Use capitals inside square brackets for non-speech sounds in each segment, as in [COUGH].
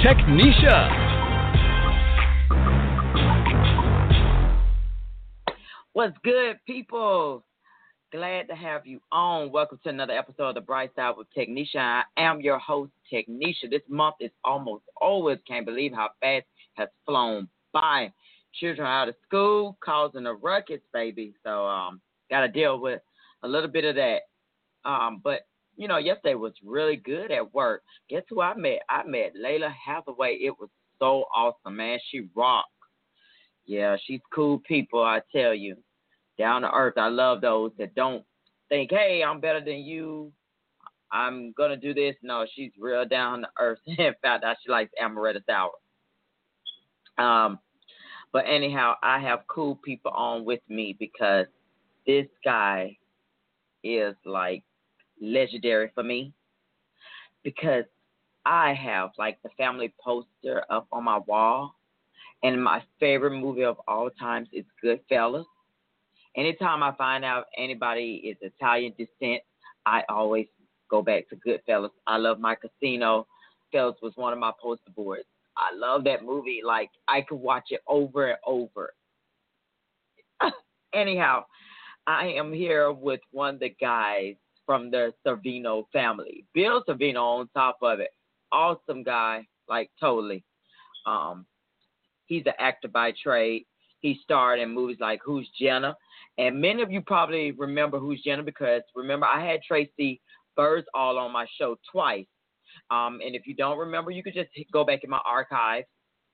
Technisha. What's good, people? Glad to have you on. Welcome to another episode of The Bright Side with Technisha. I am your host, Technisha. This month is almost over. Can't believe how fast has flown by. Children out of school, causing a ruckus, baby. So, um, got to deal with a little bit of that. Um, but you know, yesterday was really good at work. Guess who I met? I met Lalah Hathaway. It was so awesome, man. She rocks. Yeah, she's cool people, I tell you. Down to earth. I love those that don't think, hey, I'm better than you. I'm gonna do this. No, she's real down to earth. [LAUGHS] In fact, I she likes amaretto sour. Um, but anyhow, I have cool people on with me because this guy is like legendary for me because I have like the family poster up on my wall, and my favorite movie of all times is Goodfellas. Anytime I find out anybody is Italian descent, I always go back to Goodfellas. I love my casino. Fellas was one of my poster boards. I love that movie. Like I could watch it over and over. [LAUGHS] Anyhow, I am here with one of the guys from the Sorvino family. Bill Sorvino on top of it. Awesome guy, like totally. Um, he's an actor by trade. He starred in movies like Who's Jenna? And many of you probably remember Who's Jenna because remember I had Tracy Birdsall on my show twice. Um, and if you don't remember, you could just go back in my archives.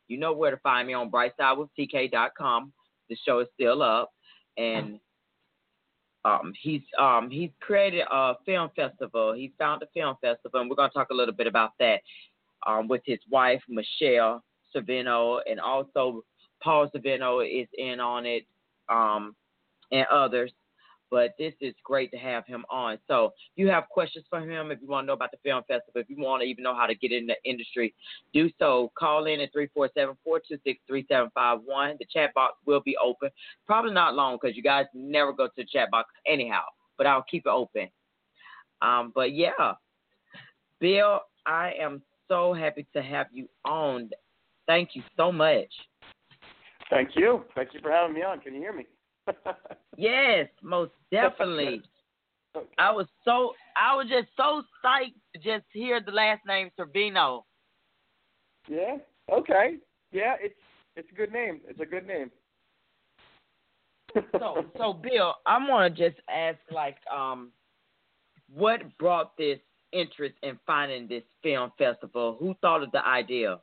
You know where to find me on brightsidewithtk.com. The show is still up. And um, he's um, he's created a film festival. He found a film festival, and we're going to talk a little bit about that um, with his wife Michelle Sorvino, and also Paul Sorvino is in on it, um, and others. But this is great to have him on. So you have questions for him, if you want to know about the film festival, if you want to even know how to get in the industry, do so. Call in at 347-426-3751. The chat box will be open. Probably not long because you guys never go to the chat box anyhow, but I'll keep it open. Um, but yeah, Bill, I am so happy to have you on. Thank you so much. Thank you. Thank you for having me on. Can you hear me? Yes, most definitely. I was so I was just so psyched to just hear the last name Sorvino. Yeah. Okay. Yeah, it's it's a good name. It's a good name. so [LAUGHS] so Bill, I want to just ask like um what brought this interest in finding this film festival? Who thought of the idea?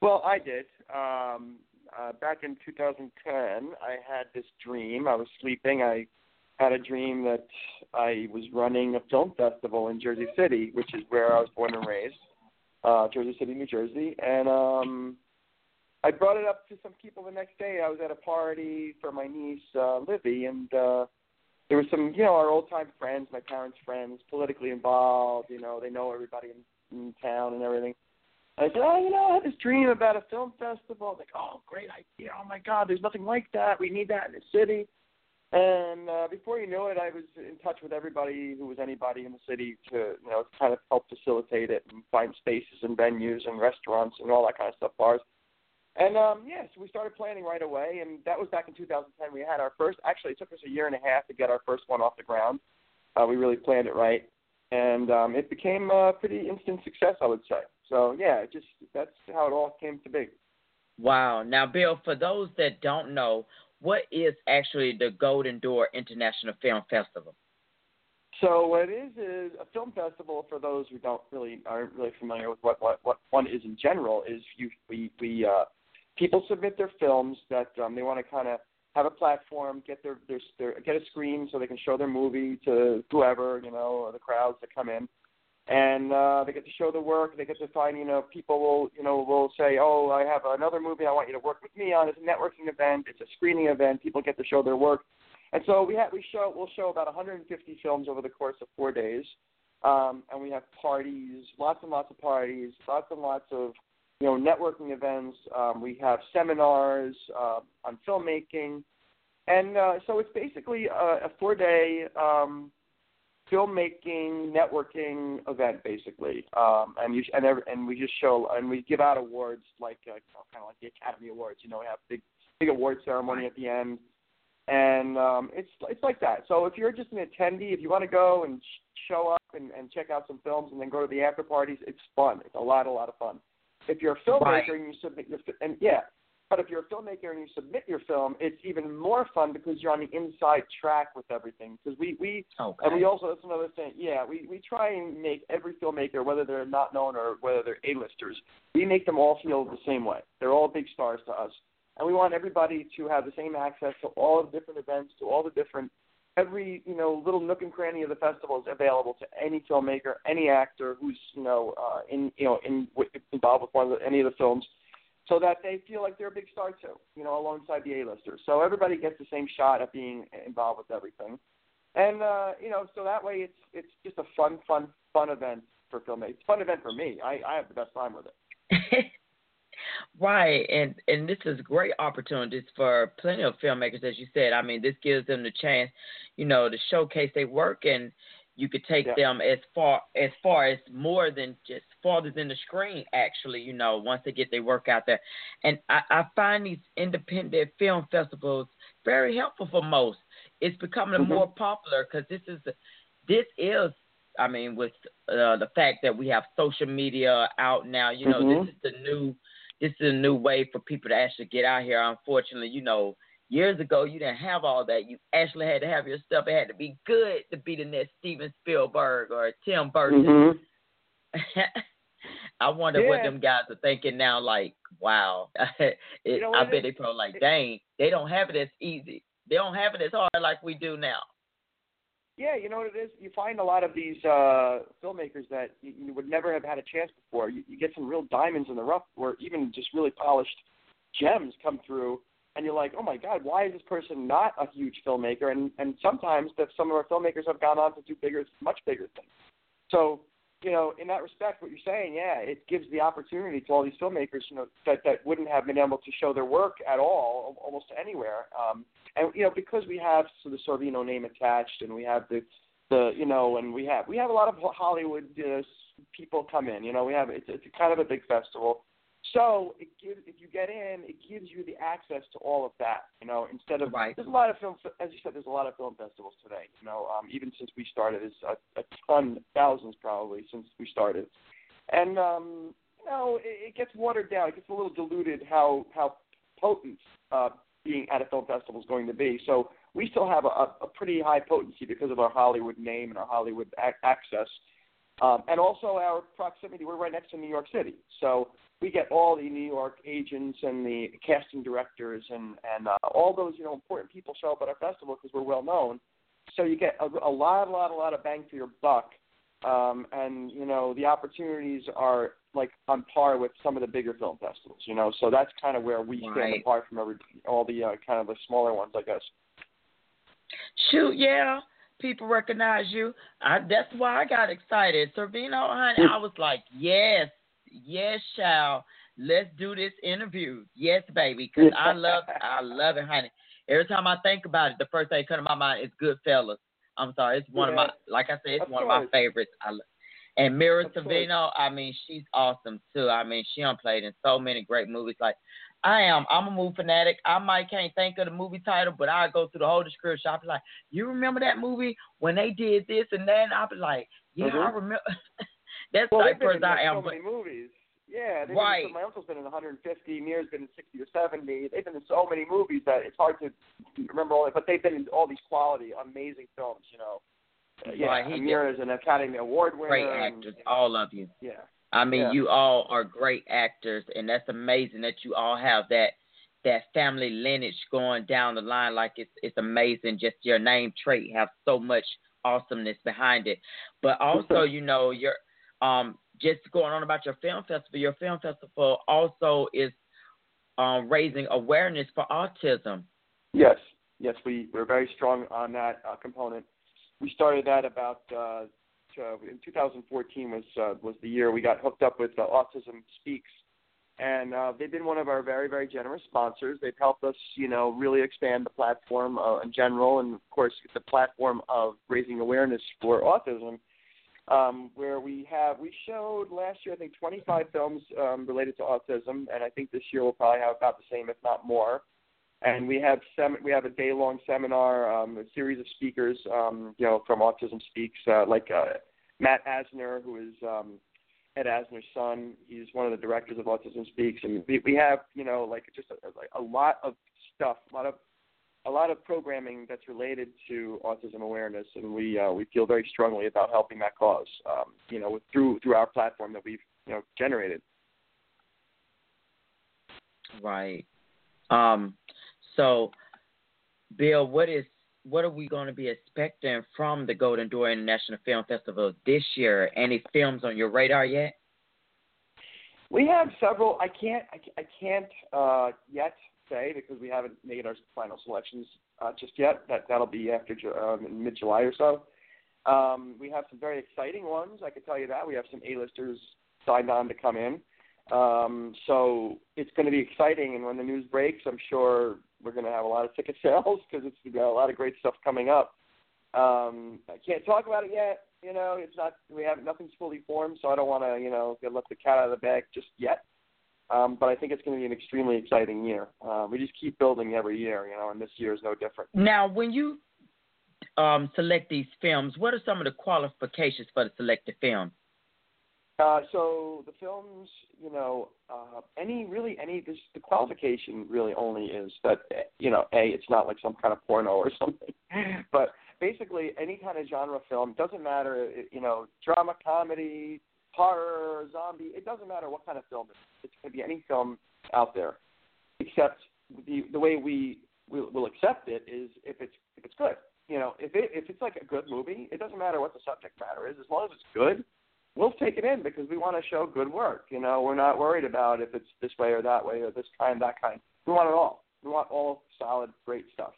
Well, I did. Um, uh, back in 2010, I had this dream. I was sleeping. I had a dream that I was running a film festival in Jersey City, which is where I was born and raised, uh, Jersey City, New Jersey. And um, I brought it up to some people the next day. I was at a party for my niece, uh, Livy, and uh, there were some, you know, our old time friends, my parents' friends, politically involved. You know, they know everybody in, in town and everything. I said, oh, you know, I had this dream about a film festival. Like, oh, great idea. Oh my God, there's nothing like that. We need that in the city. And uh, before you know it, I was in touch with everybody who was anybody in the city to, you know, kind of help facilitate it and find spaces and venues and restaurants and all that kind of stuff, bars. And um, yeah, so we started planning right away, and that was back in 2010. We had our first. Actually, it took us a year and a half to get our first one off the ground. Uh, we really planned it right, and um, it became a pretty instant success, I would say. So yeah, just that's how it all came to be. Wow. Now, Bill, for those that don't know, what is actually the Golden Door International Film Festival? So what it is is a film festival. For those who don't really aren't really familiar with what what, what one is in general, is you we we uh, people submit their films that um, they want to kind of have a platform, get their, their their get a screen so they can show their movie to whoever you know or the crowds that come in and uh, they get to show the work. They get to find, you know, people will, you know, will say, "Oh, I have another movie I want you to work with me on." It's a networking event. It's a screening event. People get to show their work, and so we have we show we'll show about 150 films over the course of four days, um, and we have parties, lots and lots of parties, lots and lots of you know networking events. Um, we have seminars uh, on filmmaking, and uh, so it's basically a, a four-day. Um, filmmaking networking event basically. Um and you and every, and we just show and we give out awards like uh, kind of like the academy awards. You know we have big big award ceremony at the end. And um it's it's like that. So if you're just an attendee if you want to go and sh- show up and, and check out some films and then go to the after parties it's fun. It's a lot a lot of fun. If you're a filmmaker right. and you submit your and yeah but if you're a filmmaker and you submit your film, it's even more fun because you're on the inside track with everything. Because we we okay. and we also that's another thing. Yeah, we we try and make every filmmaker, whether they're not known or whether they're A-listers, we make them all feel the same way. They're all big stars to us, and we want everybody to have the same access to all the different events, to all the different every you know little nook and cranny of the festival is available to any filmmaker, any actor who's you know uh, in you know in involved with one of the, any of the films so that they feel like they're a big star too, you know, alongside the A-listers. So everybody gets the same shot at being involved with everything, and uh, you know, so that way it's it's just a fun, fun, fun event for filmmakers. It's a fun event for me. I I have the best time with it. [LAUGHS] right, and and this is great opportunities for plenty of filmmakers, as you said. I mean, this gives them the chance, you know, to showcase their work and you could take yeah. them as far as far as more than just farther than the screen actually you know once they get their work out there and i, I find these independent film festivals very helpful for most it's becoming mm-hmm. more popular because this is this is i mean with uh, the fact that we have social media out now you know mm-hmm. this is the new this is a new way for people to actually get out here unfortunately you know Years ago, you didn't have all that. You actually had to have your stuff. It had to be good to be the next Steven Spielberg or Tim Burton. Mm-hmm. [LAUGHS] I wonder yeah. what them guys are thinking now. Like, wow, [LAUGHS] it, you know I bet they probably like, dang, they don't have it as easy. They don't have it as hard like we do now. Yeah, you know what it is. You find a lot of these uh, filmmakers that you, you would never have had a chance before. You, you get some real diamonds in the rough, or even just really polished gems come through and you're like, oh my God, why is this person not a huge filmmaker? And and sometimes that some of our filmmakers have gone on to do bigger, much bigger things. So you know, in that respect, what you're saying, yeah, it gives the opportunity to all these filmmakers, you know, that that wouldn't have been able to show their work at all, almost anywhere. Um, and you know, because we have so the Sorvino name attached, and we have the the you know, and we have we have a lot of Hollywood uh, people come in. You know, we have it's it's kind of a big festival. So it gives, if you get in, it gives you the access to all of that. You know, instead of right. there's a lot of film, as you said, there's a lot of film festivals today. You know, um, even since we started, there's a, a ton, thousands probably since we started, and um, you know, it, it gets watered down. It gets a little diluted how how potent uh, being at a film festival is going to be. So we still have a, a pretty high potency because of our Hollywood name and our Hollywood ac- access. Um, and also our proximity. We're right next to New York City, so we get all the New York agents and the casting directors and and uh, all those you know important people show up at our festival because we're well known. So you get a, a lot, a lot, a lot of bang for your buck, um, and you know the opportunities are like on par with some of the bigger film festivals. You know, so that's kind of where we stand right. apart from every all the uh, kind of the smaller ones, I guess. Shoot, yeah, people recognize you. I, that's why I got excited. Sorvino, honey, I was like, yes, yes, child. Let's do this interview. Yes, baby, because I [LAUGHS] love, I love it, honey. Every time I think about it, the first thing that comes to my mind is Goodfellas. I'm sorry, it's one yeah. of my, like I said, it's of one course. of my favorites. I love. And Mira. Sorvino, I mean, she's awesome too. I mean, she done played in so many great movies. Like, I am, I'm a movie fanatic. I might can't think of the movie title, but I go through the whole description. I'll be like, you remember that movie when they did this and that? And I'll be like, yeah, I Mhm. remember. [LAUGHS] That's Well, the type person I am. so many movies. Yeah, Right. Been, my uncle's been in 150. Mir's been in 60 or 70. They've been in so many movies that it's hard to remember all. But they've been in all these quality, amazing films. You know. Uh, yeah, Right, Amir is an Academy Award winner. great and- actors, all of you. Yeah. I mean, Yeah. you all are great actors, and that's amazing that you all have that that family lineage going down the line. Like it's it's amazing. Just your name trait have so much awesomeness behind it. But also, you know, your um, just going on about your film festival, your film festival also is um, raising awareness for autism. Yes, yes, we we're very strong on that uh, component. We started that about uh, in 2014 was uh, was the year we got hooked up with uh, Autism Speaks, and uh, they've been one of our very very generous sponsors. They've helped us, you know, really expand the platform uh, in general, and of course the platform of raising awareness for autism um, where we have we showed last year I think 25 films um, related to autism, and I think this year we'll probably have about the same, if not more. And we have sem- we have a day long seminar, um, a series of speakers, um, you know, from Autism Speaks, uh, like uh, Matt Asner, who is um, Ed Asner's son. He's one of the directors of Autism Speaks, and we, we have you know like just a, like a lot of stuff, a lot of a lot of programming that's related to autism awareness, and we uh, we feel very strongly about helping that cause. Um, you know, through through our platform that we've you know generated. Right. Um. So, Bill, what is what are we going to be expecting from the Golden Door International Film Festival this year? Any films on your radar yet? We have several. I can't. I, can't uh, yet say because we haven't made our final selections uh, just yet. That that'll be after um, mid July or so. Um, we have some very exciting ones. I can tell you that we have some A-listers signed on to come in. Um, so it's going to be exciting. And when the news breaks, I'm sure we're going to have a lot of ticket [LAUGHS] sales because it's got a lot of great stuff coming up. Um, I can't talk about it yet. You know, it's not we have nothing's fully formed, so I don't want to you know let the cat out of the bag just yet. Um, but I think it's going to be an extremely exciting year. Uh, we just keep building every year, you know, and this year is no different. Now, when you um, select these films, what are some of the qualifications for the selected film? Uh, so the films, you know, uh, any really any this, the qualification really only is that you know, a it's not like some kind of porno or [LAUGHS] something, but basically any kind of genre film doesn't matter, you know, drama, comedy, horror, zombie. It doesn't matter what kind of film it is. It's going to be any film out there, except the the way we will will accept it is if it's if it's good. You know, if it if it's like a good movie, it doesn't matter what the subject matter is. As long as it's good, we'll take it in because we want to show good work. You know, we're not worried about if it's this way or that way or this kind, that kind. We want it all. We want all solid, great stuff.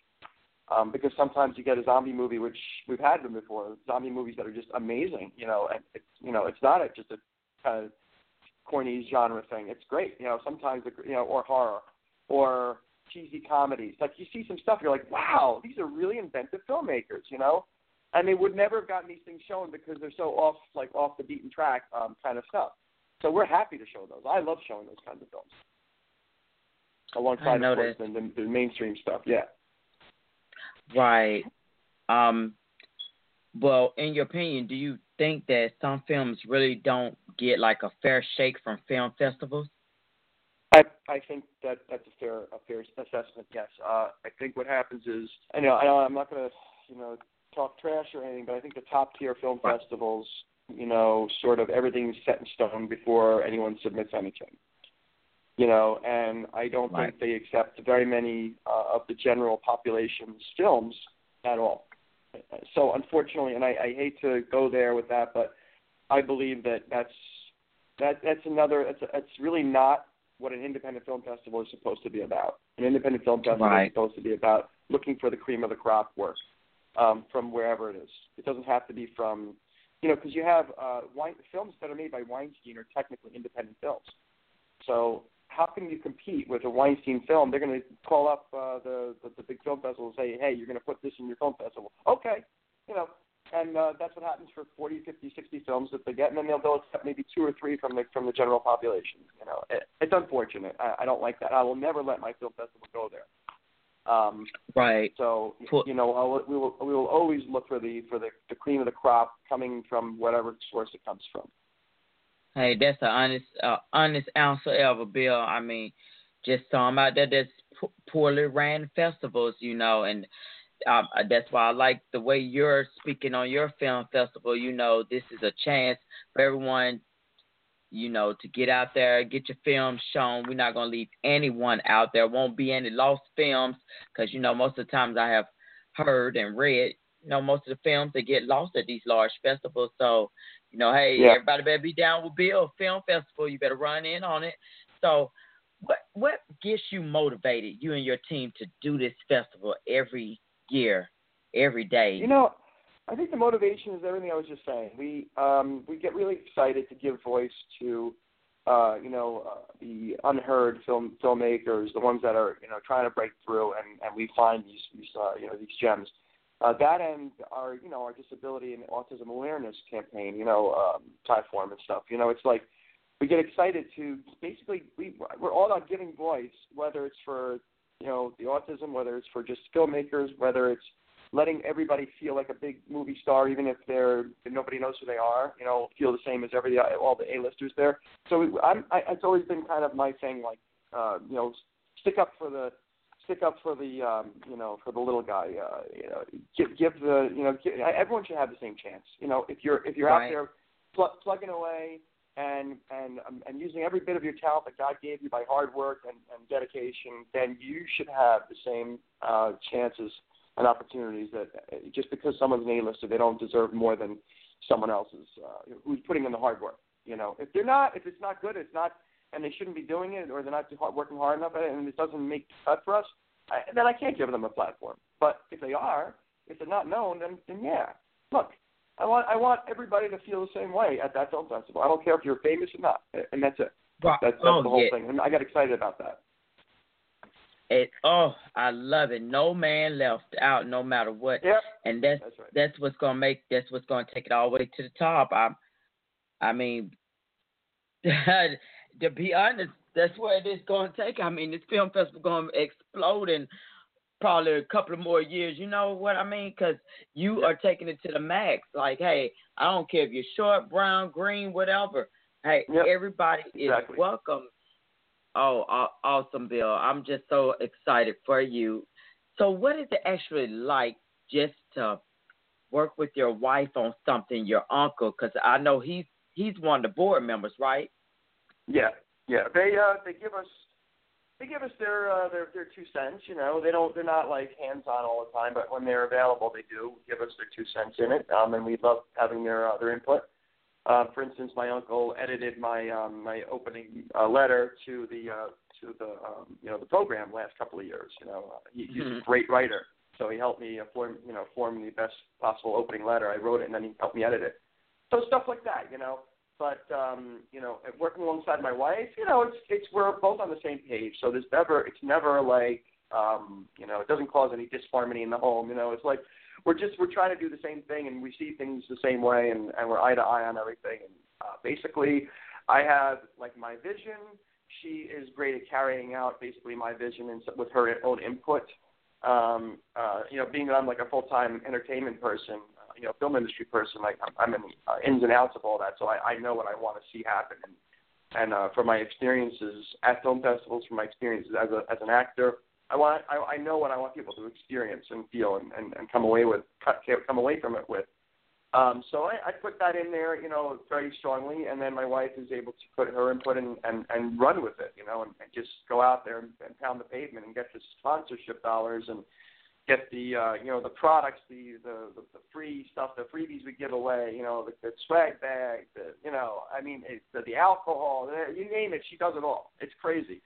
Um, because sometimes you get a zombie movie, which we've had them before, zombie movies that are just amazing, you know, and it's, you know, it's not a, just a kind of corny genre thing. It's great, you know, sometimes, you know, or horror, or cheesy comedies. Like you see some stuff, you're like, wow, these are really inventive filmmakers, you know, and they would never have gotten these things shown because they're so off, like off the beaten track um, kind of stuff. So we're happy to show those. I love showing those kinds of films. Alongside, of course, the, the, the mainstream stuff, yeah. Right. Um, well, in your opinion, do you think that some films really don't get like a fair shake from film festivals? I I think that that's a fair a fair assessment. Yes. Uh, I think what happens is I know I know I'm not going to you know talk trash or anything, but I think the top tier film festivals, you know, sort of everything's set in stone before anyone submits anything you know, and I don't right. think they accept very many uh, of the general population's films at all. So unfortunately, and I, I hate to go there with that, but I believe that that's that that's another. That's that's really not what an independent film festival is supposed to be about. An independent film festival right. is supposed to be about looking for the cream of the crop work um, from wherever it is. It doesn't have to be from, you know, because you have uh, wine, films that are made by Weinstein are technically independent films. So how can you compete with a Weinstein film? They're going to call up uh, the, the the big film festival and say, hey, you're going to put this in your film festival. Okay, you know, and uh, that's what happens for 40, 50, 60 films that they get, and then they'll, they'll accept maybe two or three from the from the general population. You know, it, it's unfortunate. I, I don't like that. I will never let my film festival go there. Um, right. So you know, I'll, we will we will always look for the for the, the cream of the crop coming from whatever source it comes from. Hey, that's an honest, uh, honest answer ever, Bill. I mean, just talking about that. That's p- poorly ran festivals, you know, and um, that's why I like the way you're speaking on your film festival. You know, this is a chance for everyone, you know, to get out there, get your films shown. We're not gonna leave anyone out there. Won't be any lost films because you know most of the times I have heard and read, you know, most of the films that get lost at these large festivals. So You know, hey, Yeah. everybody better be down with Bill Film Festival. You better run in on it. So, what what gets you motivated, you and your team, to do this festival every year, every day? You know, I think the motivation is everything I was just saying. We um, we get really excited to give voice to, uh, you know, uh, the unheard film filmmakers, the ones that are you know trying to break through, and, and we find these these uh, you know these gems. Uh, that and our you know our disability and autism awareness campaign, you know, um, platform and stuff. You know, it's like we get excited to basically we we're all about giving voice, whether it's for you know the autism, whether it's for just filmmakers, whether it's letting everybody feel like a big movie star, even if they're if nobody knows who they are. You know, feel the same as every all the A-listers there. So I'm, I, it's always been kind of my thing, like uh, you know, stick up for the stick up for the um, you know for the little guy. Uh, you know, give give the you know give, everyone should have the same chance. You know, if you're if you're Right. out there pl- plugging away and and um, and using every bit of your talent that God gave you by hard work and, and dedication, then you should have the same uh, chances and opportunities that uh, just because someone's an A-lister, they don't deserve more than someone else's uh, who's putting in the hard work. You know, if they're not, if it's not good, it's not, and they shouldn't be doing it, or they're not hard, working hard enough at it, and it doesn't make cut for us, I, then I can't give them a platform. But if they are, if they're not known, then then yeah, look, I want I want everybody to feel the same way at that film festival. I don't care if you're famous or not, and that's it. That's, that's oh, the whole yeah. thing, and I got excited about that. It, oh, I love it. No man left out, no matter what. Yep, And that's that's right. that's what's gonna make that's what's gonna take it all the way to the top. I, I mean, [LAUGHS] to be honest, that's where it is gonna take. I mean, this film festival gonna explode in probably a couple of more years. You know what I mean? Because you are taking it to the max. Like, hey, I don't care if you're short, brown, green, whatever. Hey, Yep. everybody Exactly. is welcome. Oh, aw- awesome, Bill. I'm just so excited for you. So, what is it actually like just to work with your wife on something, your uncle? Because I know he's he's one of the board members, right? Yeah, yeah. They uh they give us they give us their uh their their two cents, you know. They don't they're not like hands on all the time, but when they're available they do give us their two cents in it. Um and we love having their uh, their input. Uh for instance my uncle edited my um my opening uh, letter to the uh to the um you know the program last couple of years, you know. Uh, he, he's Mhm. a great writer. So he helped me uh, form you know, form the best possible opening letter. I wrote it and then he helped me edit it. So stuff like that, you know but um, you know, working alongside my wife, you know, it's it's we're both on the same page. So there's never it's never like um, you know, it doesn't cause any disharmony in the home. You know, it's like we're just we're trying to do the same thing and we see things the same way and, and we're eye to eye on everything. And uh, basically, I have like my vision. She is great at carrying out basically my vision and with her own input. Um, uh, you know, being that I'm like a full time entertainment person, uh, you know, film industry person, like I'm, I'm in uh, ins and outs of all that, so I, I know what I want to see happen. And, and uh, from my experiences at film festivals, from my experiences as a as an actor, I want I, I know what I want people to experience and feel and, and, and come away with come away from it with. Um, so I, I put that in there, you know, very strongly, and then my wife is able to put her input in and, and run with it, you know, and, and just go out there and, and pound the pavement and get the sponsorship dollars and get the uh, you know the products, the, the the the free stuff, the freebies we give away, you know, the, the swag bag, the you know, I mean, it's the, the alcohol, the, you name it, she does it all. It's crazy.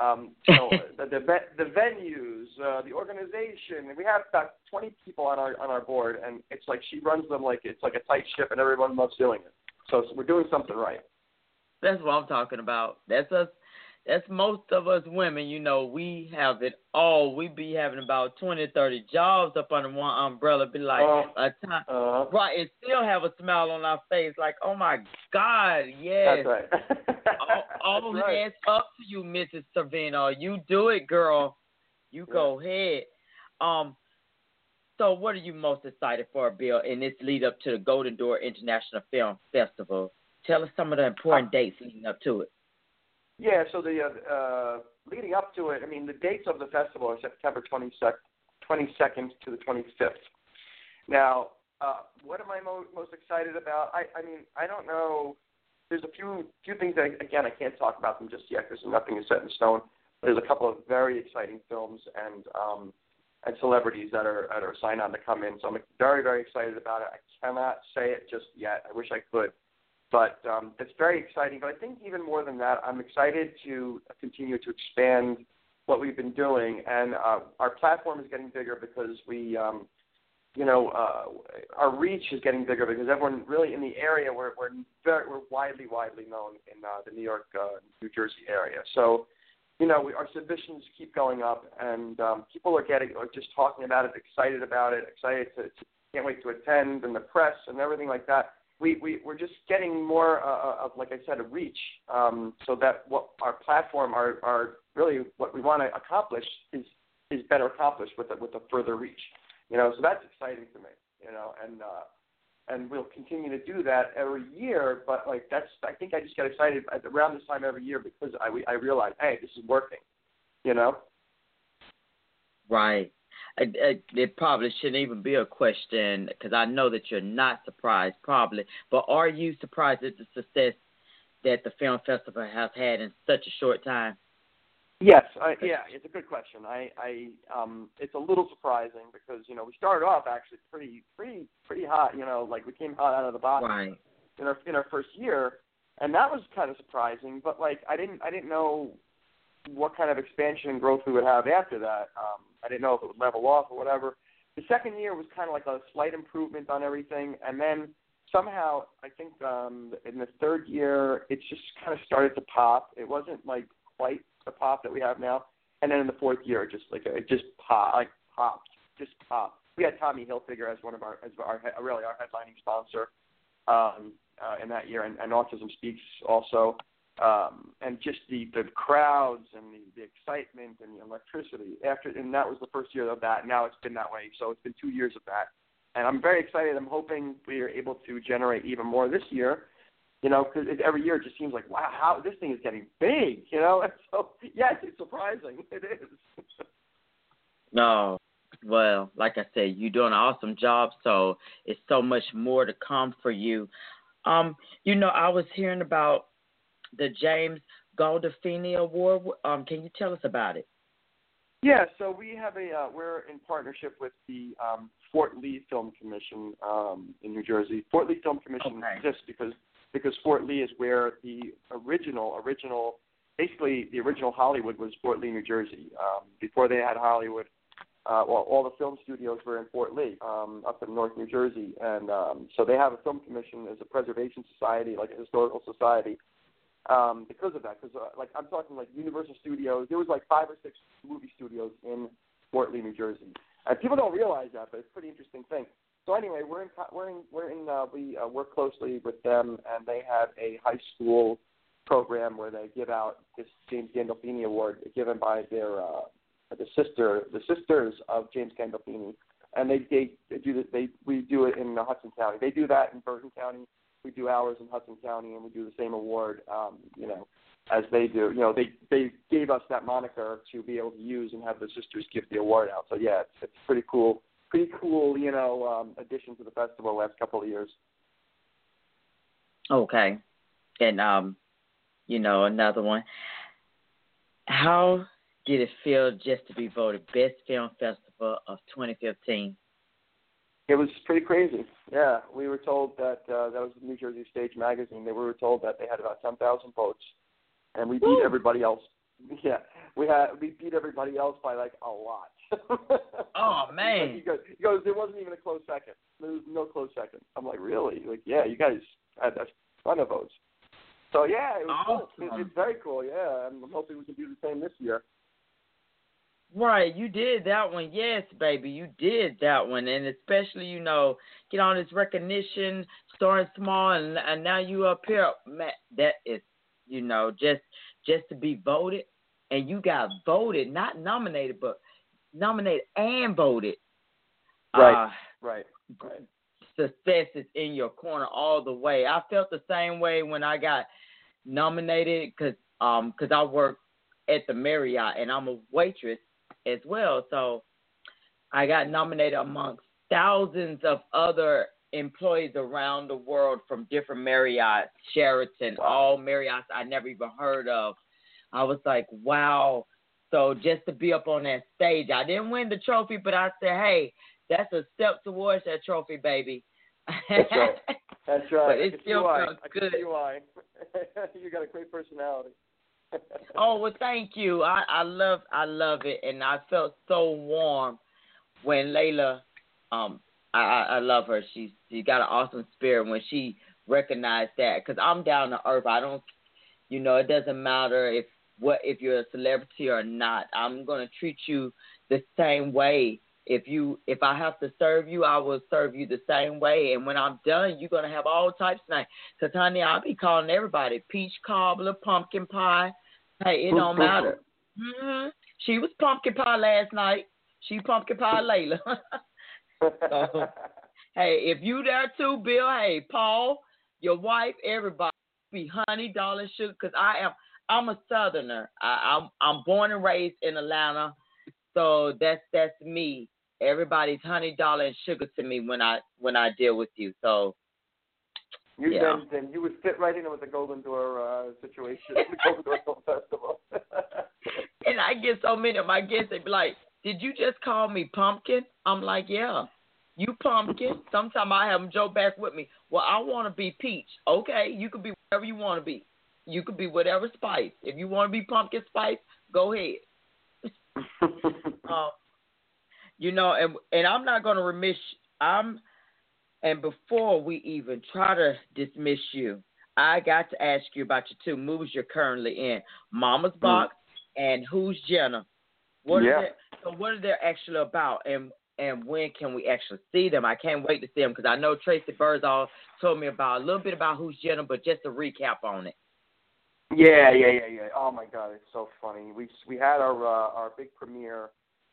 Um, so [LAUGHS] the the, ve- the venues, uh, the organization, and we have about 20 people on our on our board, and it's like she runs them like it's like a tight ship, and everyone loves doing it. So, so we're doing something right. That's what I'm talking about. That's us. That's most of us women. You know, we have it all. We be having about twenty, thirty jobs up under one umbrella. Be like Uh, a time, Uh, right? And still have a smile on our face. Like, oh my God, yes. That's right. [LAUGHS] all all That's right. up to you, Mrs. Sorvino. You do it, girl. You go ahead. Um. So, what are you most excited for, Bill, in this lead up to the Golden Door International Film Festival? Tell us some of the important dates leading up to it. Yeah, so the uh, uh, leading up to it, I mean, the dates of the festival are September 22nd, 22nd to the 25th. Now, uh, what am I mo- most excited about? I, I mean, I don't know. There's a few few things that again I can't talk about them just yet because nothing is set in stone. But there's a couple of very exciting films and um, and celebrities that are that are signed on to come in. So I'm very very excited about it. I cannot say it just yet. I wish I could. But um, it's very exciting. But I think even more than that, I'm excited to continue to expand what we've been doing, and uh, our platform is getting bigger because we, um, you know, uh, our reach is getting bigger because everyone really in the area we're we're very we're widely widely known in uh, the New York, uh, New Jersey area. So, you know, we, our submissions keep going up, and um, people are getting are just talking about it, excited about it, excited to, to can't wait to attend, and the press and everything like that we, we we're just getting more uh, uh, of, like I said, a reach, um, so that what our platform, our, our really what we want to accomplish is is better accomplished with a, with a further reach. You know, so that's exciting to me. You know, and uh, and we'll continue to do that every year. But like that's, I think I just get excited around this time every year because I we, I realize, hey, this is working. You know. Right. It, it probably shouldn't even be a question because I know that you're not surprised, probably. But are you surprised at the success that the film festival has had in such a short time? Yes, I, yeah, it's a good question. I, I, um, it's a little surprising because you know we started off actually pretty, pretty, pretty hot. You know, like we came hot out of the box right. in our in our first year, and that was kind of surprising. But like I didn't, I didn't know what kind of expansion and growth we would have after that. Um, I didn't know if it would level off or whatever. The second year was kind of like a slight improvement on everything, and then somehow I think um, in the third year it just kind of started to pop. It wasn't like quite the pop that we have now, and then in the fourth year it just like it just pop like popped, just popped. We had Tommy Hilfiger as one of our as our really our headlining sponsor um, uh, in that year, and, and Autism Speaks also um, and just the the crowds and the, the excitement and the electricity. After and that was the first year of that. Now it's been that way. So it's been two years of that. And i'm very excited. I'm hoping we are able to generate even more this year you know because every year it just seems like wow how this thing is getting big you know? [LAUGHS] And so yes it's surprising. [LAUGHS] It is. No. Well like i said you're doing an awesome job so it's so much more to come for you. Um you know i was hearing about the James Gandolfini Award. Um, can you tell us about it? Yeah, so we have a uh, we're in partnership with the um, Fort Lee Film Commission um, in New Jersey. Fort Lee Film Commission okay. exists because because Fort Lee is where the original original basically the original Hollywood was Fort Lee, New Jersey. Um, before they had Hollywood, uh, well, all the film studios were in Fort Lee, um, up in North New Jersey, and um, so they have a film commission as a preservation society, like a historical society, um, because of that. Because uh, like I'm talking like Universal Studios, there was like five or six movie studios in Fort Lee, New Jersey, and people don't realize that, but it's a pretty interesting thing. So anyway, we're in we're in we're in uh, we uh, work closely with them, and they have a high school program where they give out this James Gandolfini Award given by their uh, the sister the sisters of James Gandolfini, and they they, do this, they we do it in Hudson County. They do that in Bergen County we do ours in Hudson County, and we do the same award, um, you know, as they do. You know, they they gave us that moniker to be able to use and have the sisters give the award out. So yeah, it's, it's pretty cool, pretty cool, you know, um, addition to the festival last couple of years. Okay, and um, you know, another one. How did it feel just to be voted best film festival of 2015? It was pretty crazy. Yeah, we were told that uh, that was the New Jersey Stage Magazine. They were told that they had about ten thousand votes, and we beat everybody else. [LAUGHS] Yeah, we had we beat everybody else by like a lot. [LAUGHS] oh man! He goes, he goes, there wasn't even a close second. There was no close second. I'm like, really? Like, yeah, you guys had a ton of votes. So yeah, it was awesome. cool. It, it's very cool. Yeah, and I'm hoping we can do the same this year. Right, you did that one. Yes, baby, you did that one, and especially you know get on this recognition, starting small, and and now you up here, Matt. That is, you know, just just to be voted, and you got voted, not nominated, but nominated and voted. Right, uh, right, right. Success is in your corner all the way. I felt the same way when I got nominated because um because I work at the Marriott and I'm a waitress as well. So I got nominated amongst thousands of other employees around the world from different Marriott, Sheraton, all Marriotts I never even heard of. I was like, wow. So just to be up on that stage, I didn't win the trophy, but I said, hey, that's a step towards that trophy, baby. That's right. [LAUGHS] That's right. but it still I good. why. [LAUGHS] you got a great personality. Oh well, thank you. I I love I love it, and I felt so warm when Lalah. Um, I I, love her. She's she got an awesome spirit when she recognized that. Cause I'm down to earth. I don't, you know, it doesn't matter if what if you're a celebrity or not. I'm gonna treat you the same way. If you if I have to serve you, I will serve you the same way. And when I'm done, you're gonna have all types of names. Cause honey, I'll be calling everybody peach cobbler, pumpkin pie. Hey, it don't matter. hmm She was pumpkin pie last night. She pumpkin pie Lalah. [LAUGHS] so, hey, if you there too, Bill. Hey, Paul, your wife, everybody be honey, darling, sugar. Cause I am. I'm a Southerner. I, I'm I'm born and raised in Atlanta, so that's that's me. Everybody's honey, dollar, and sugar to me when I when I deal with you. So You Yeah. then, then you would fit right in with the Golden Door uh, situation, [LAUGHS] the Golden Door Film Festival. [LAUGHS] and I get so many of my guests They'd be like, "Did you just call me pumpkin?" I'm like, "Yeah, you pumpkin." Sometimes I have them joke back with me. Well, I want to be peach. Okay, you could be whatever you want to be. You could be whatever spice. If you want to be pumpkin spice, go ahead. [LAUGHS] Um, you know, and and I'm not going to remiss. I'm, and before we even try to dismiss you, I got to ask you about your two movies you're currently in, Mama's Box and Who's Jenna. What Yeah. are they, so what are they actually about, and and when can we actually see them? I can't wait to see them because I know Tracy Birdsall told me about a little bit about Who's Jenna, but just a recap on it. Yeah, yeah, yeah, yeah. Oh my God, it's so funny. We we had our uh, our big premiere,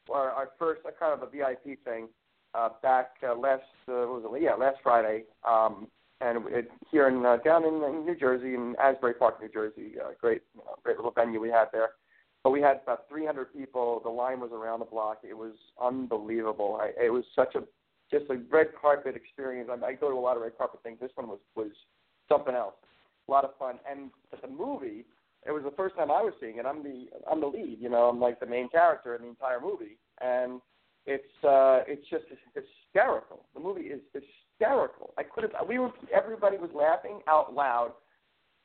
our, our first uh, kind of a VIP thing, uh, back uh, last uh, was it? Yeah, last Friday. Um, and it, here in uh, down in, in New Jersey, in Asbury Park, New Jersey, uh, great, you know, great little venue we had there. But we had about 300 people. The line was around the block. It was unbelievable. I, it was such a just a red carpet experience. I, I go to a lot of red carpet things. This one was was something else. A lot of fun. And the movie, it was the first time I was seeing it. I'm the I'm the lead. You know, I'm like the main character in the entire movie, and it's uh it's just hysterical. The movie is hysterical. I could have. We were. Everybody was laughing out loud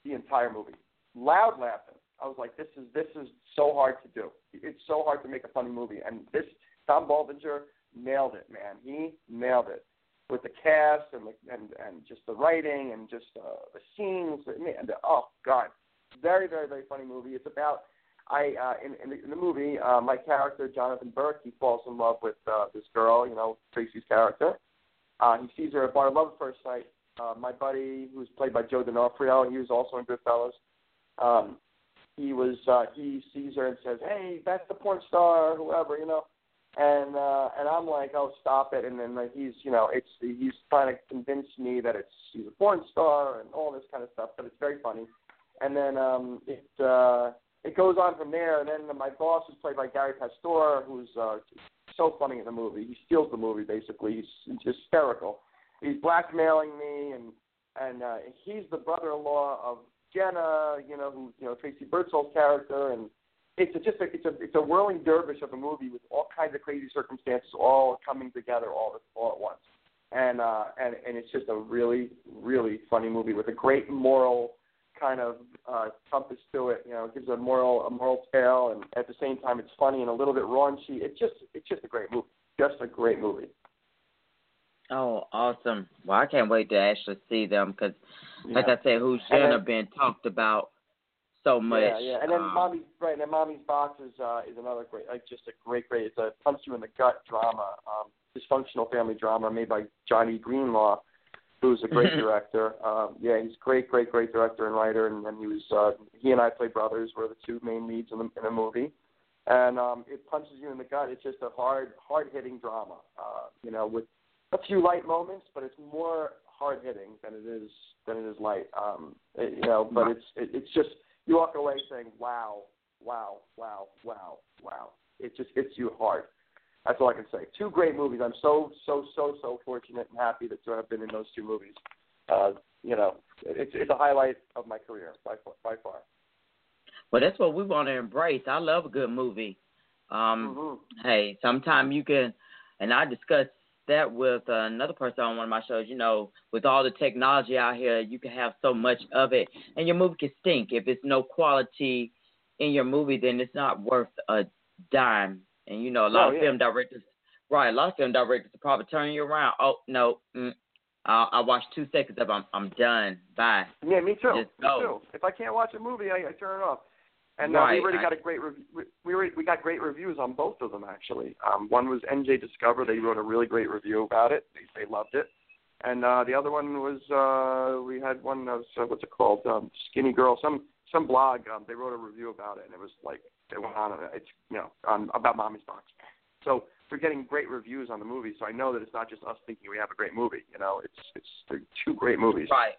the entire movie. Loud laughing. I was like, this is this is so hard to do. It's so hard to make a funny movie, and this Tom Baldinger nailed it, man. He nailed it with the cast and the, and and just the writing and just uh, the scenes. Man, the, oh God, very very very funny movie. It's about I uh, in in the, in the movie uh, my character Jonathan Burke he falls in love with uh, this girl, you know Tracy's character. Uh, he sees her at bar love at first sight. Uh, my buddy, who's played by Joe D'Onofrio, he was also in Goodfellas. Um, he was uh, he sees her and says, "Hey, that's the porn star, whoever," you know. And uh, and I'm like, "Oh, stop it!" And then like, he's you know, it's he's trying to convince me that it's she's a porn star and all this kind of stuff, but it's very funny. And then um, it uh, it goes on from there. And then my boss is played by Gary Pastor, who's uh, so funny in the movie. He steals the movie basically. He's, hysterical. He's blackmailing me, and and uh, he's the brother-in-law of Jenna, you know, who you know Tracy Birdsall's character, and it's a, just a, it's a it's a whirling dervish of a movie with all kinds of crazy circumstances all coming together all all at once, and uh, and and it's just a really really funny movie with a great moral kind of uh, compass to it. You know, it gives a moral a moral tale, and at the same time it's funny and a little bit raunchy. It's just it's just a great movie, just a great movie. Oh, awesome! Well, I can't wait to actually see them because, like Yeah. I said, Who's Jenna been talked about so much. Yeah, yeah. And then um, Mommy's right, and then Mommy's Box is uh, is another great, like just a great, great. It's a punch you in the gut drama, um, dysfunctional family drama made by Johnny Greenlaw, who's a great director. Um, yeah, he's great, great, great director and writer. And then he was uh, he and I play brothers. We're the two main leads in the in the movie. And um, it punches you in the gut. It's just a hard, hard hitting drama. Uh, you know, with a few light moments, but it's more hard hitting than it is than it is light. Um, it, you know, but it's it, it's just you walk away saying, "Wow, wow, wow, wow, wow." It just hits you hard. That's all I can say. Two great movies. I'm so so so so fortunate and happy that to have been in those two movies. Uh, you know, it's it's a highlight of my career by far- by far. Well, that's what we want to embrace. I love a good movie. Um, Mhm. Hey, sometimes you can, and I discuss that with uh, another person on one of my shows. You know, with all the technology out here, you can have so much of it, and your movie can stink if it's no quality in your movie. Then it's not worth a dime. And you know, a lot Oh, of yeah. film directors, right? A lot of film directors will probably turn you around. Oh no, mm, I, I watched two seconds of. I'm I'm done. Bye. Yeah, me too. Just me go. too. If I can't watch a movie, I, I turn it off. And uh, Right, we already got a great rev- we we, already, we got great reviews on both of them actually. Um, one was NJ Discover. They wrote a really great review about it. They they loved it. And uh, the other one was uh, we had one of uh, what's it called? Um, Skinny Girl. Some some blog. Um, they wrote a review about it, and it was like they went on. and It's you know on about Mommy's Box. So we're getting great reviews on the movie. So I know that it's not just us thinking we have a great movie. You know, it's it's they're two great movies. Right.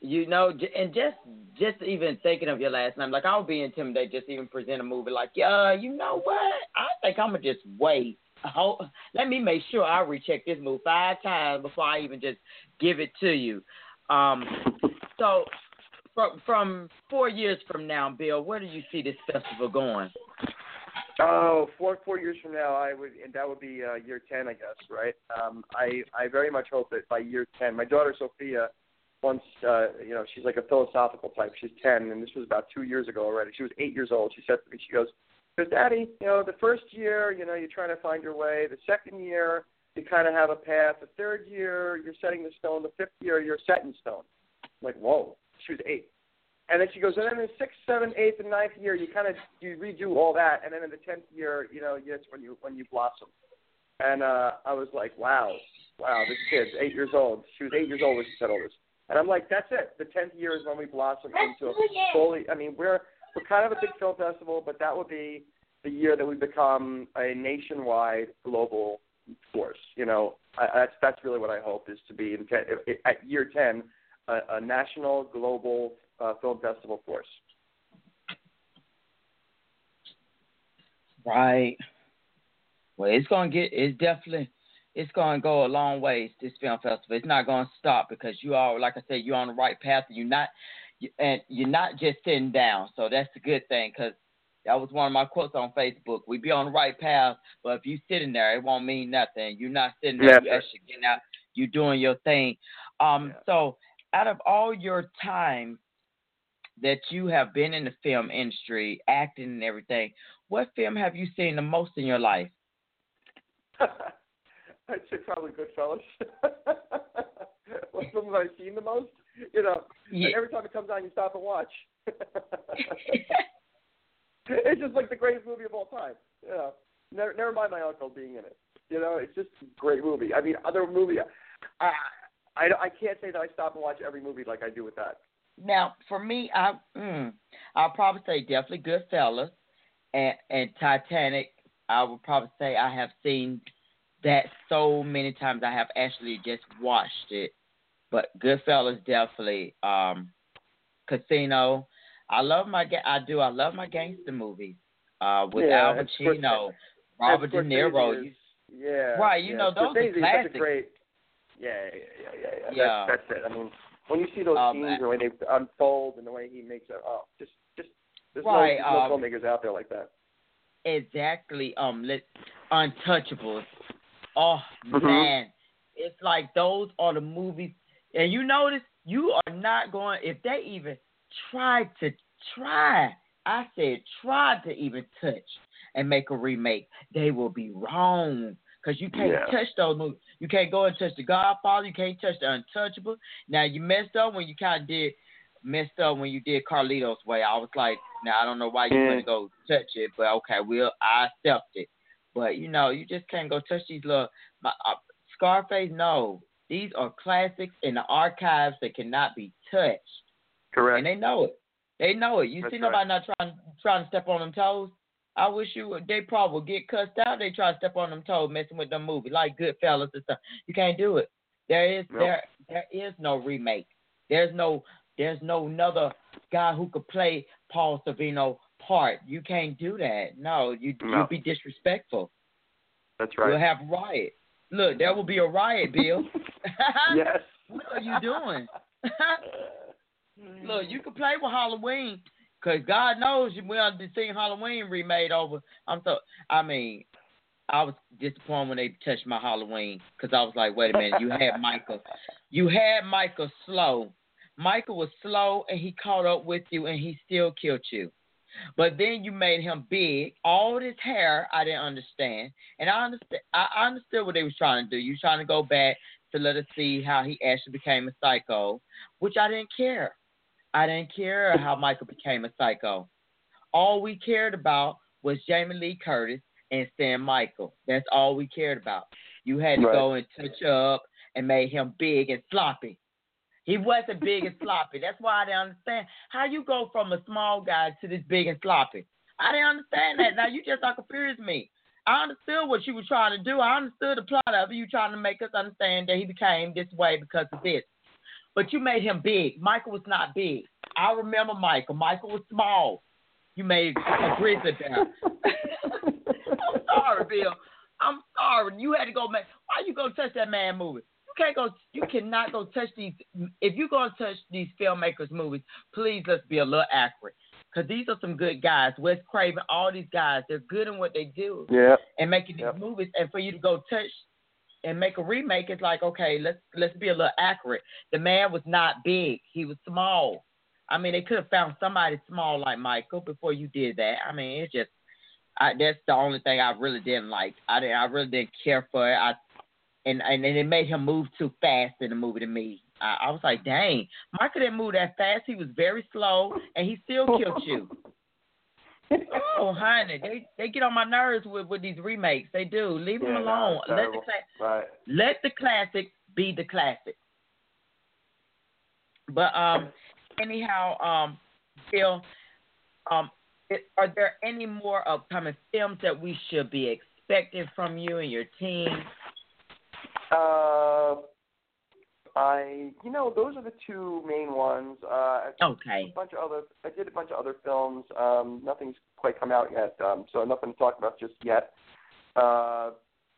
You know, and just just even thinking of your last name, like I would be intimidated just even present a movie like, yeah, you know what? I think I'm gonna just wait. Hold, let me make sure I recheck this movie five times before I even just give it to you. Um, so from from four years from now, Bill, where do you see this festival going? Oh, four four years from now, I would, and that would be uh, year ten, I guess, right? Um, I I very much hope that by year ten, my daughter Sophia, once uh, you know, she's like a philosophical type. She's ten, and this was about two years ago already. She was eight years old. She said to me, she goes, "Because Daddy, you know, the first year, you know, you're trying to find your way. The second year, you kind of have a path. The third year, you're setting the stone. The fifth year, you're set in stone." I'm like, whoa, she was eight. And then she goes, and then in the sixth, seventh, eighth, and ninth year, you kind of you redo all that, and then in the tenth year, you know, that's when you when you blossom. And uh, I was like, wow, wow, this kid's eight years old. She was eight years old when she said all this, and I'm like, that's it. The tenth year is when we blossom into a fully. I mean, we're we're kind of a big film festival, but that would be the year that we become a nationwide global force. You know, I, that's that's really what I hope is to be in ten, at year ten, a, a national global uh, film festival force. Right. Well, it's gonna get. It's definitely. It's gonna go a long ways. This film festival. It's not gonna stop because you are, like I said, you're on the right path. You're not, and you're not just sitting down. So that's a good thing because that was one of my quotes on Facebook. We be on the right path, but if you sitting there, it won't mean nothing. You're not sitting there. Yeah, you sure. actually getting out. You're doing your thing. Um. Yeah. So out of all your time that you have been in the film industry, acting and everything, what film have you seen the most in your life? [LAUGHS] I'd say probably Goodfellas. [LAUGHS] what film have I seen the most? You know, Yeah. every time it comes on, you stop and watch. [LAUGHS] it's just like the greatest movie of all time. You know, never, never mind my uncle being in it. You know, it's just a great movie. I mean, other movie, I, I, I can't say that I stop and watch every movie like I do with that. Now, for me, I mm, I'll probably say definitely Goodfellas and and Titanic. I would probably say I have seen that so many times. I have actually just watched it, but Goodfellas definitely. Um, Casino. I love my I do. I love my gangster movies. Uh, with Yeah, Al Pacino, Robert De Niro. You, yeah. Right, you yeah. know, those are Scorsese is such classics. a great. Yeah, yeah, yeah, yeah. yeah. That's, that's it. I mean, when you see those Um, scenes, the way they unfold, and the way he makes it, oh, just, just, there's Right, no, um, no filmmakers out there like that. exactly um let untouchables oh Mhm. man it's like those are the movies and you notice you are not going if they even try to try i said try to even touch and make a remake they will be wrong because you can't Yeah. touch those movies you can't go and touch the godfather you can't touch the untouchable now you messed up when you kind of did messed up when you did Carlito's way. I was like, now I don't know why you Yeah. couldn't go touch it, but okay, we'll I accept it. But you know, you just can't go touch these little my, uh, Scarface. No, these are classics in the archives that cannot be touched, Correct. and they know it. They know it. You That's see right. nobody not trying trying to step on them toes. I wish you would. They probably would get cussed out. They try to step on them toes, messing with them movie like Goodfellas and stuff. You can't do it. There is Nope. there there is no remake. There's no there's no another guy who could play Paul Sorvino part. You can't do that. No, you No. you'll be disrespectful. That's right. You'll have riot. Look, there will be a riot, Bill. [LAUGHS] yes. [LAUGHS] what are you doing? [LAUGHS] Look, you can play with Halloween, cause God knows you will be seeing Halloween remade over. I'm so. I mean, I was disappointed when they touched my Halloween because I was like, wait a minute, you had [LAUGHS] Michael, you had Michael slow. Michael was slow and he caught up with you and he still killed you. But then you made him big. All this hair, I didn't understand, and I understand. I understood what they was trying to do. You trying to go back to let us see how he actually became a psycho, which I didn't care. I didn't care how Michael became a psycho. All we cared about was Jamie Lee Curtis and Sam Michael. That's all we cared about. You had to right. go and touch up and made him big and sloppy. He wasn't big and sloppy. That's why I didn't understand how you go from a small guy to this big and sloppy. I didn't understand that. Now you just like confused me. I understood what you were trying to do. I understood the plot of it. You trying to make us understand that he became this way because of this. But you made him big. Michael was not big. I remember Michael. Michael was small. You made a grizzly bear. I'm sorry, Bill. I'm sorry. You had to go. Make. Why you go touch that man movie? You can't go. You cannot go touch these. If you're gonna touch these filmmakers' movies, please let's be a little accurate. Cause these are some good guys. Wes Craven, all these guys, they're good in what they do. Yeah. And making these yep. movies, and for you to go touch and make a remake, it's like okay, let's let's be a little accurate. The man was not big; he was small. I mean, they could have found somebody small like Michael before you did that. I mean, it's just I, that's the only thing I really didn't like. I didn't. I really didn't care for it. I and and, it made him move too fast in the movie to me. I, I was like, dang, Michael didn't move that fast. He was very slow, and he still killed you. Oh, honey, they they get on my nerves with with these remakes. They do. Leave yeah, them alone. No, let the cla- right. let the classic be the classic. But um, anyhow, um, Bill, um, it, are there any more upcoming films that we should be expecting from you and your team? Uh, I, you know, those are the two main ones. Uh, okay. A bunch of other, I did a bunch of other films. Um, nothing's quite come out yet, um, so nothing to talk about just yet. Uh,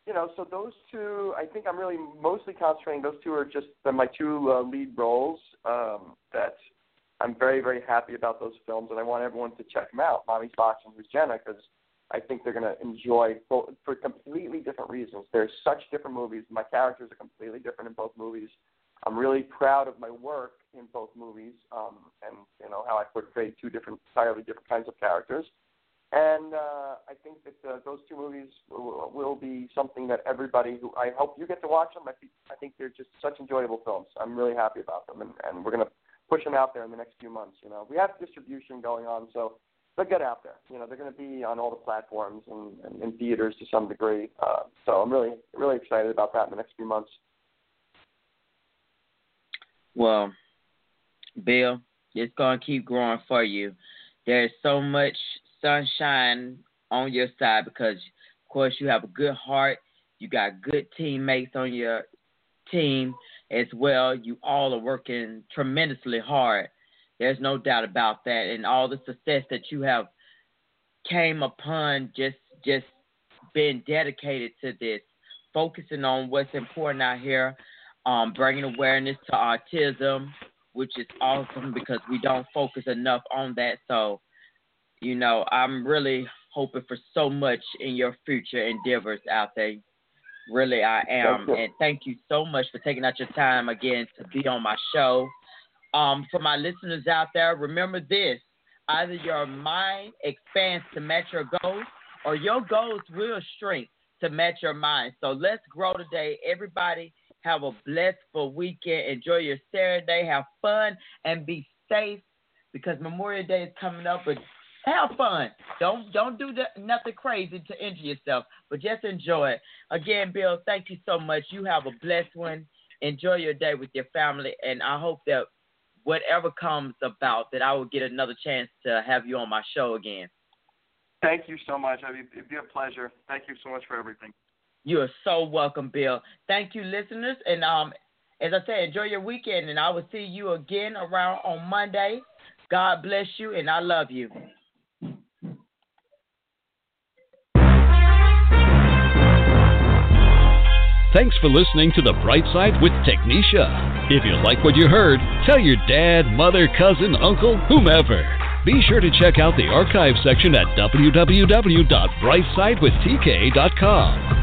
you know, so those two, I think I'm really mostly concentrating. Those two are just my two uh, lead roles um, that I'm very, very happy about those films, and I want everyone to check them out. Mommy's Box and Who's Jenna, because I think they're going to enjoy both for completely different reasons. They're such different movies. My characters are completely different in both movies. I'm really proud of my work in both movies, um, and you know how I portrayed two different, entirely different kinds of characters. And uh, I think that uh, those two movies will, will be something that everybody who I hope you get to watch them. I think I think they're just such enjoyable films. I'm really happy about them, and, and we're to push them out there in the next few months. You know, we have distribution going on, so they'll get out there. You know, they're going to be on all the platforms and in theaters to some degree. Uh, so I'm really, really excited about that in the next few months. Well, Bill, it's going to keep growing for you. There's so much sunshine on your side because, of course, you have a good heart. You got good teammates on your team as well. You all are working tremendously hard there's no doubt about that, and all the success that you have came upon just just being dedicated to this, focusing on what's important out here, um, bringing awareness to autism, which is awesome because we don't focus enough on that. So, you know, I'm really hoping for so much in your future endeavors out there. Really, I am. And thank you so much for taking out your time again to be on my show. Um, for my listeners out there, remember this either your mind expands to match your goals or your goals will shrink to match your mind. So let's grow today. Everybody have a blessed weekend. Enjoy your Saturday. Have fun and be safe because Memorial Day is coming up. But have fun. Don't don't do the, nothing crazy to injure yourself, but just enjoy it. Again, Bill, thank you so much. You have a blessed one. Enjoy your day with your family, and I hope that whatever comes about, that I will get another chance to have you on my show again. Thank you so much. It'd be a pleasure. Thank you so much for everything. You are so welcome, Bill. Thank you, listeners. And um, as I said, enjoy your weekend, and I will see you again around on Monday. God bless you, and I love you. Thanks for listening to The Bright Side with Technisha. If you like what you heard, tell your dad, mother, cousin, uncle, whomever. Be sure to check out the archive section at www.brightsidewithtk.com.